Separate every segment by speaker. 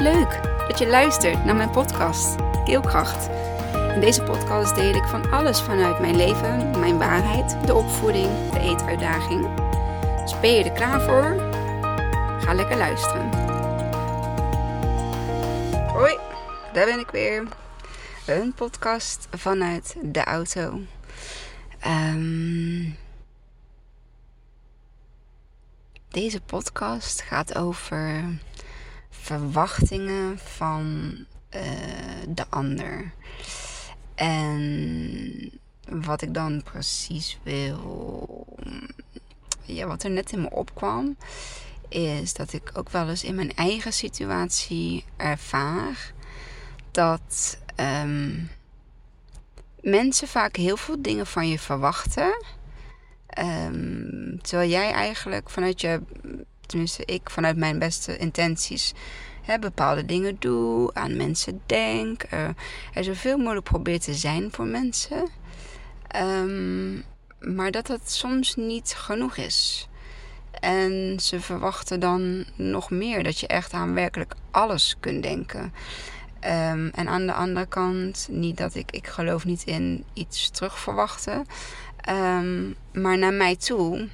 Speaker 1: Leuk dat je luistert naar mijn podcast Keelkracht. In deze podcast deel ik van alles vanuit mijn leven, mijn waarheid, de opvoeding, de eetuitdaging. Dus ben je er klaar voor? Ga lekker luisteren. Hoi, daar ben ik weer. Een podcast vanuit de auto. Um, deze podcast gaat over verwachtingen van uh, de ander. En wat ik dan precies wil. Ja, wat er net in me opkwam. Is dat ik ook wel eens in mijn eigen situatie ervaar dat um, mensen vaak heel veel dingen van je verwachten. Um, terwijl jij eigenlijk vanuit je, tenminste ik vanuit mijn beste intenties, hè, bepaalde dingen doe, aan mensen denk, uh, er zoveel mogelijk probeer te zijn voor mensen. Um, maar dat het soms niet genoeg is. En ze verwachten dan nog meer dat je echt aan werkelijk alles kunt denken. Um, en aan de andere kant, niet dat ik, ik geloof niet in iets terugverwachten. Um, maar naar mij toe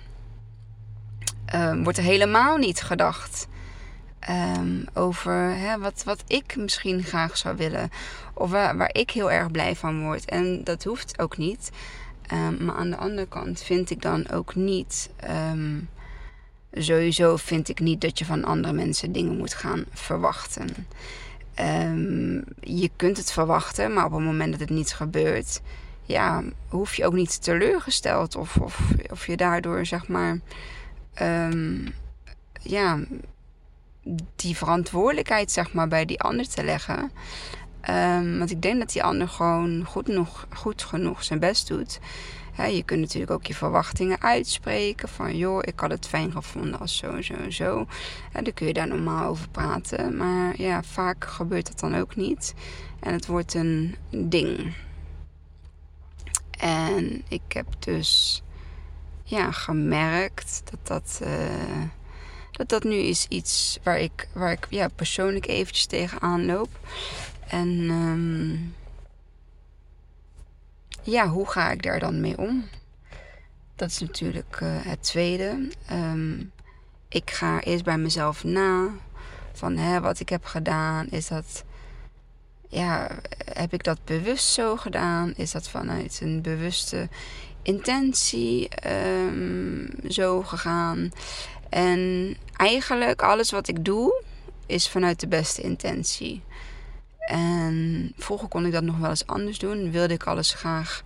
Speaker 1: um, wordt er helemaal niet gedacht over hè, wat, wat ik misschien graag zou willen. Of waar, waar ik heel erg blij van word. En dat hoeft ook niet. maar aan de andere kant vind ik dan ook niet. sowieso vind ik niet dat je van andere mensen dingen moet gaan verwachten. Je kunt het verwachten, maar op het moment dat het niet gebeurt, ja, hoef je ook niet teleurgesteld of, of, of je daardoor zeg maar, um, ja, die verantwoordelijkheid zeg maar bij die ander te leggen. Um, want ik denk dat die ander gewoon goed, nog, goed genoeg zijn best doet je kunt natuurlijk ook je verwachtingen uitspreken. Van joh, ik had het fijn gevonden als zo en zo en zo. dan kun je daar normaal over praten. Maar ja, vaak gebeurt dat dan ook niet. En het wordt een ding. En ik heb dus ja, gemerkt dat dat, uh, dat dat nu is iets waar ik, waar ik ja, persoonlijk eventjes tegenaan loop. En um, ja, hoe ga ik daar dan mee om? Dat is natuurlijk uh, het tweede. Um, ik ga eerst bij mezelf na. Van hè, wat ik heb gedaan. Is dat. Ja, heb ik dat bewust zo gedaan? Is dat vanuit een bewuste intentie um, zo gegaan? En eigenlijk alles wat ik doe is vanuit de beste intentie. En vroeger kon ik dat nog wel eens anders doen. Wilde ik alles graag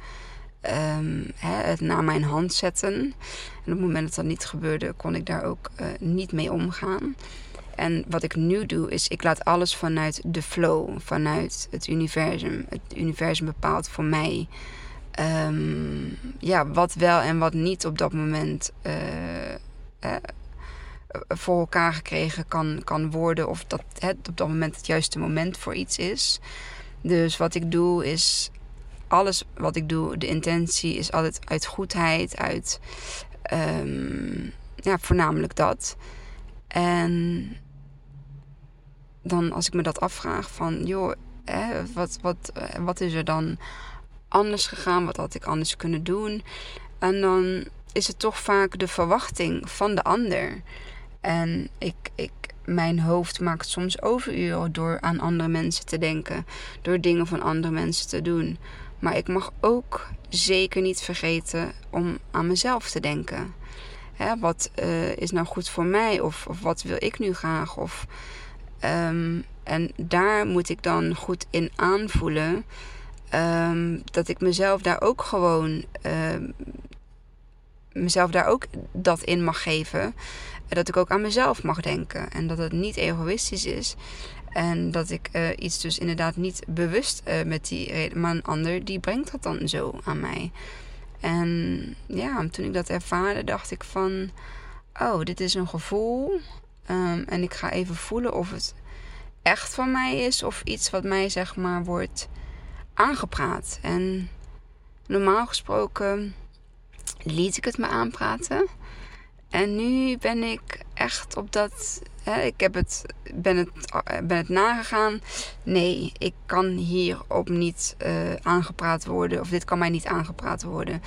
Speaker 1: um, hè, het naar mijn hand zetten. En op het moment dat dat niet gebeurde, kon ik daar ook uh, niet mee omgaan. En wat ik nu doe, is ik laat alles vanuit de flow, vanuit het universum. Het universum bepaalt voor mij um, ja, wat wel en wat niet op dat moment uh, voor elkaar gekregen kan, kan worden. Of dat het op dat moment het juiste moment voor iets is. Dus wat ik doe is. Alles wat ik doe, de intentie is altijd uit goedheid, uit. Um, ja, voornamelijk dat. En dan als ik me dat afvraag van, joh, hè, wat, wat, wat is er dan anders gegaan? Wat had ik anders kunnen doen? En dan is het toch vaak de verwachting van de ander. En ik, ik, mijn hoofd maakt soms overuren door aan andere mensen te denken, door dingen van andere mensen te doen. Maar ik mag ook zeker niet vergeten om aan mezelf te denken. Wat uh, is nou goed voor mij? Of, of, wat wil ik nu graag? Of, um, en daar moet ik dan goed in aanvoelen. Um, dat ik mezelf daar ook gewoon. Uh, mezelf daar ook dat in mag geven dat ik ook aan mezelf mag denken. En dat het niet egoïstisch is. En dat ik uh, iets dus inderdaad niet bewust uh, met die reden. Maar een ander die brengt dat dan zo aan mij. En ja, toen ik dat ervaarde, dacht ik van... Oh, dit is een gevoel. Um, en ik ga even voelen of het echt van mij is. Of iets wat mij zeg maar wordt aangepraat. En normaal gesproken liet ik het me aanpraten. En nu ben ik echt op dat. Hè, ik heb het, ben, het, ben het nagegaan. Nee, ik kan hierop niet uh, aangepraat worden. Of dit kan mij niet aangepraat worden.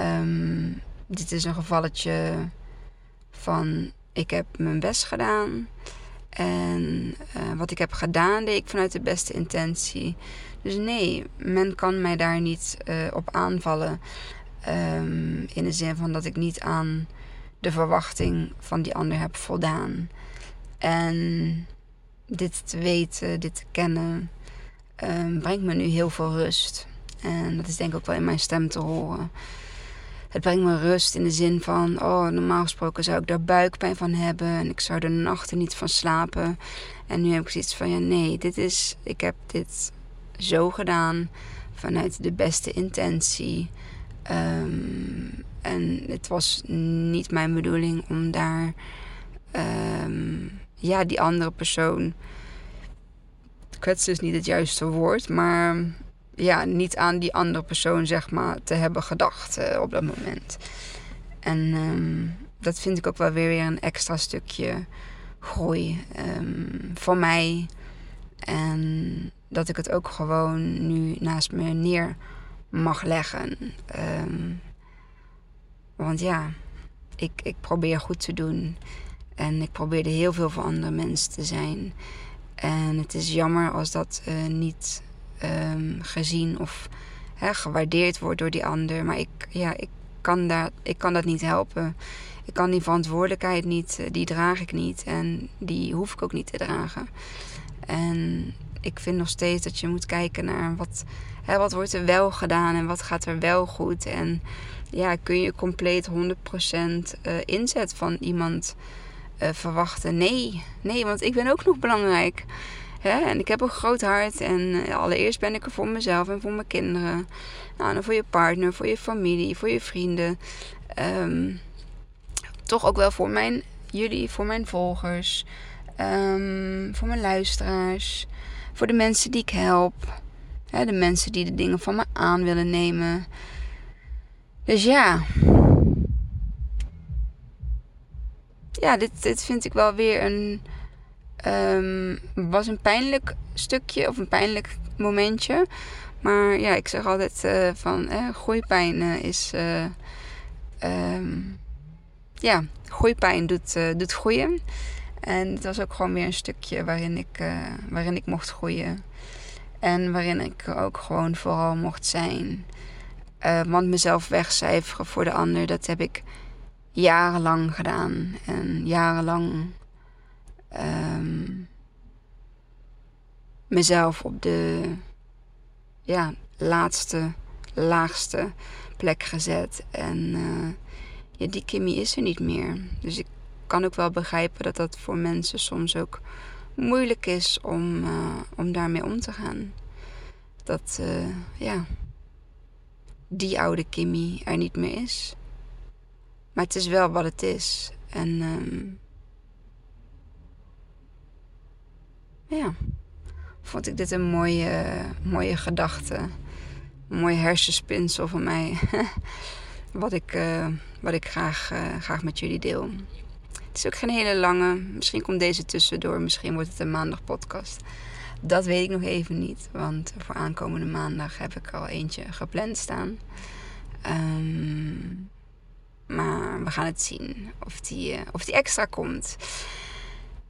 Speaker 1: Um, dit is een gevalletje van ik heb mijn best gedaan. En uh, wat ik heb gedaan, deed ik vanuit de beste intentie. Dus nee, men kan mij daar niet uh, op aanvallen. Um, in de zin van dat ik niet aan de verwachting van die ander heb voldaan. En dit te weten, dit te kennen, um, brengt me nu heel veel rust. En dat is denk ik ook wel in mijn stem te horen. Het brengt me rust in de zin van, oh, normaal gesproken zou ik daar buikpijn van hebben en ik zou er nachten niet van slapen. En nu heb ik zoiets van, ja, nee, dit is, ik heb dit zo gedaan vanuit de beste intentie. Um, en het was niet mijn bedoeling om daar, um, ja, die andere persoon. Kwetsen is niet het juiste woord, maar ja, niet aan die andere persoon, zeg maar, te hebben gedacht uh, op dat moment. En um, dat vind ik ook wel weer een extra stukje groei um, voor mij. En dat ik het ook gewoon nu naast me neer mag leggen. Um, want ja, ik, ik probeer goed te doen. En ik probeerde heel veel voor andere mensen te zijn. En het is jammer als dat uh, niet um, gezien of hè, gewaardeerd wordt door die ander. Maar ik, ja, ik, kan daar, ik kan dat niet helpen. Ik kan die verantwoordelijkheid niet, eh, die draag ik niet. En die hoef ik ook niet te dragen. En ik vind nog steeds dat je moet kijken naar wat, hè, wat wordt er wel gedaan en wat gaat er wel goed. En ja, kun je compleet 100% uh, eh, inzet van iemand uh, verwachten? Nee, nee, want ik ben ook nog belangrijk. Hè? En ik heb een groot hart. En uh, allereerst ben ik er voor mezelf en voor mijn kinderen. Nou, en voor je partner, voor je familie, voor je vrienden. Um, toch ook wel voor mijn, jullie, voor mijn volgers. Um, voor mijn luisteraars. Voor de mensen die ik help. Hè, de mensen die de dingen van me aan willen nemen. Dus ja. Ja, dit, dit vind ik wel weer een. Um, was een pijnlijk stukje of een pijnlijk momentje. Maar ja, ik zeg altijd uh, van eh, is. Uh, um, ja, groeipijn doet, doet groeien. En het was ook gewoon weer een stukje waarin ik, waarin ik mocht groeien. En waarin ik ook gewoon vooral mocht zijn. Want mezelf wegcijferen voor de ander, dat heb ik jarenlang gedaan. En jarenlang um, mezelf op de ja, laatste, laagste plek gezet. En ja, die Kimmy is er niet meer. Dus ik kan ook wel begrijpen dat dat voor mensen soms ook moeilijk is om, uh, om daarmee om te gaan. Dat, ja die oude Kimmy er niet meer is. Maar het is wel wat het is. En um, ja, vond ik dit een mooie, mooie gedachte. Een mooie hersenspinsel van mij. wat ik, uh, wat ik graag, uh, graag met jullie deel. Het is ook geen hele lange. Misschien komt deze tussendoor. Misschien wordt het een maandag podcast. Dat weet ik nog even niet. Want voor aankomende maandag heb ik al eentje gepland staan. Um, maar we gaan het zien of die, uh, of die extra komt.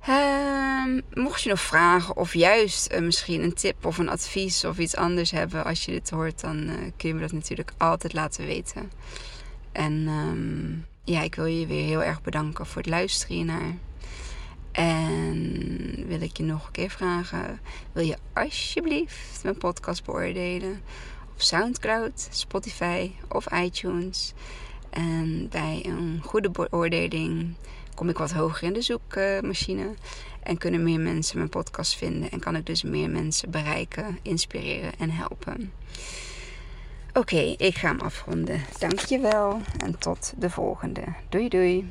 Speaker 1: Um, mocht je nog vragen of juist uh, misschien een tip of een advies of iets anders hebben als je dit hoort, dan uh, kun je me dat natuurlijk altijd laten weten. En um, ja, ik wil je weer heel erg bedanken voor het luisteren hiernaar. En wil ik je nog een keer vragen: wil je alsjeblieft mijn podcast beoordelen op SoundCloud, Spotify of iTunes? En bij een goede beoordeling kom ik wat hoger in de zoekmachine en kunnen meer mensen mijn podcast vinden en kan ik dus meer mensen bereiken, inspireren en helpen. Oké, ik ga hem afronden. Dankjewel en tot de volgende. Doei doei.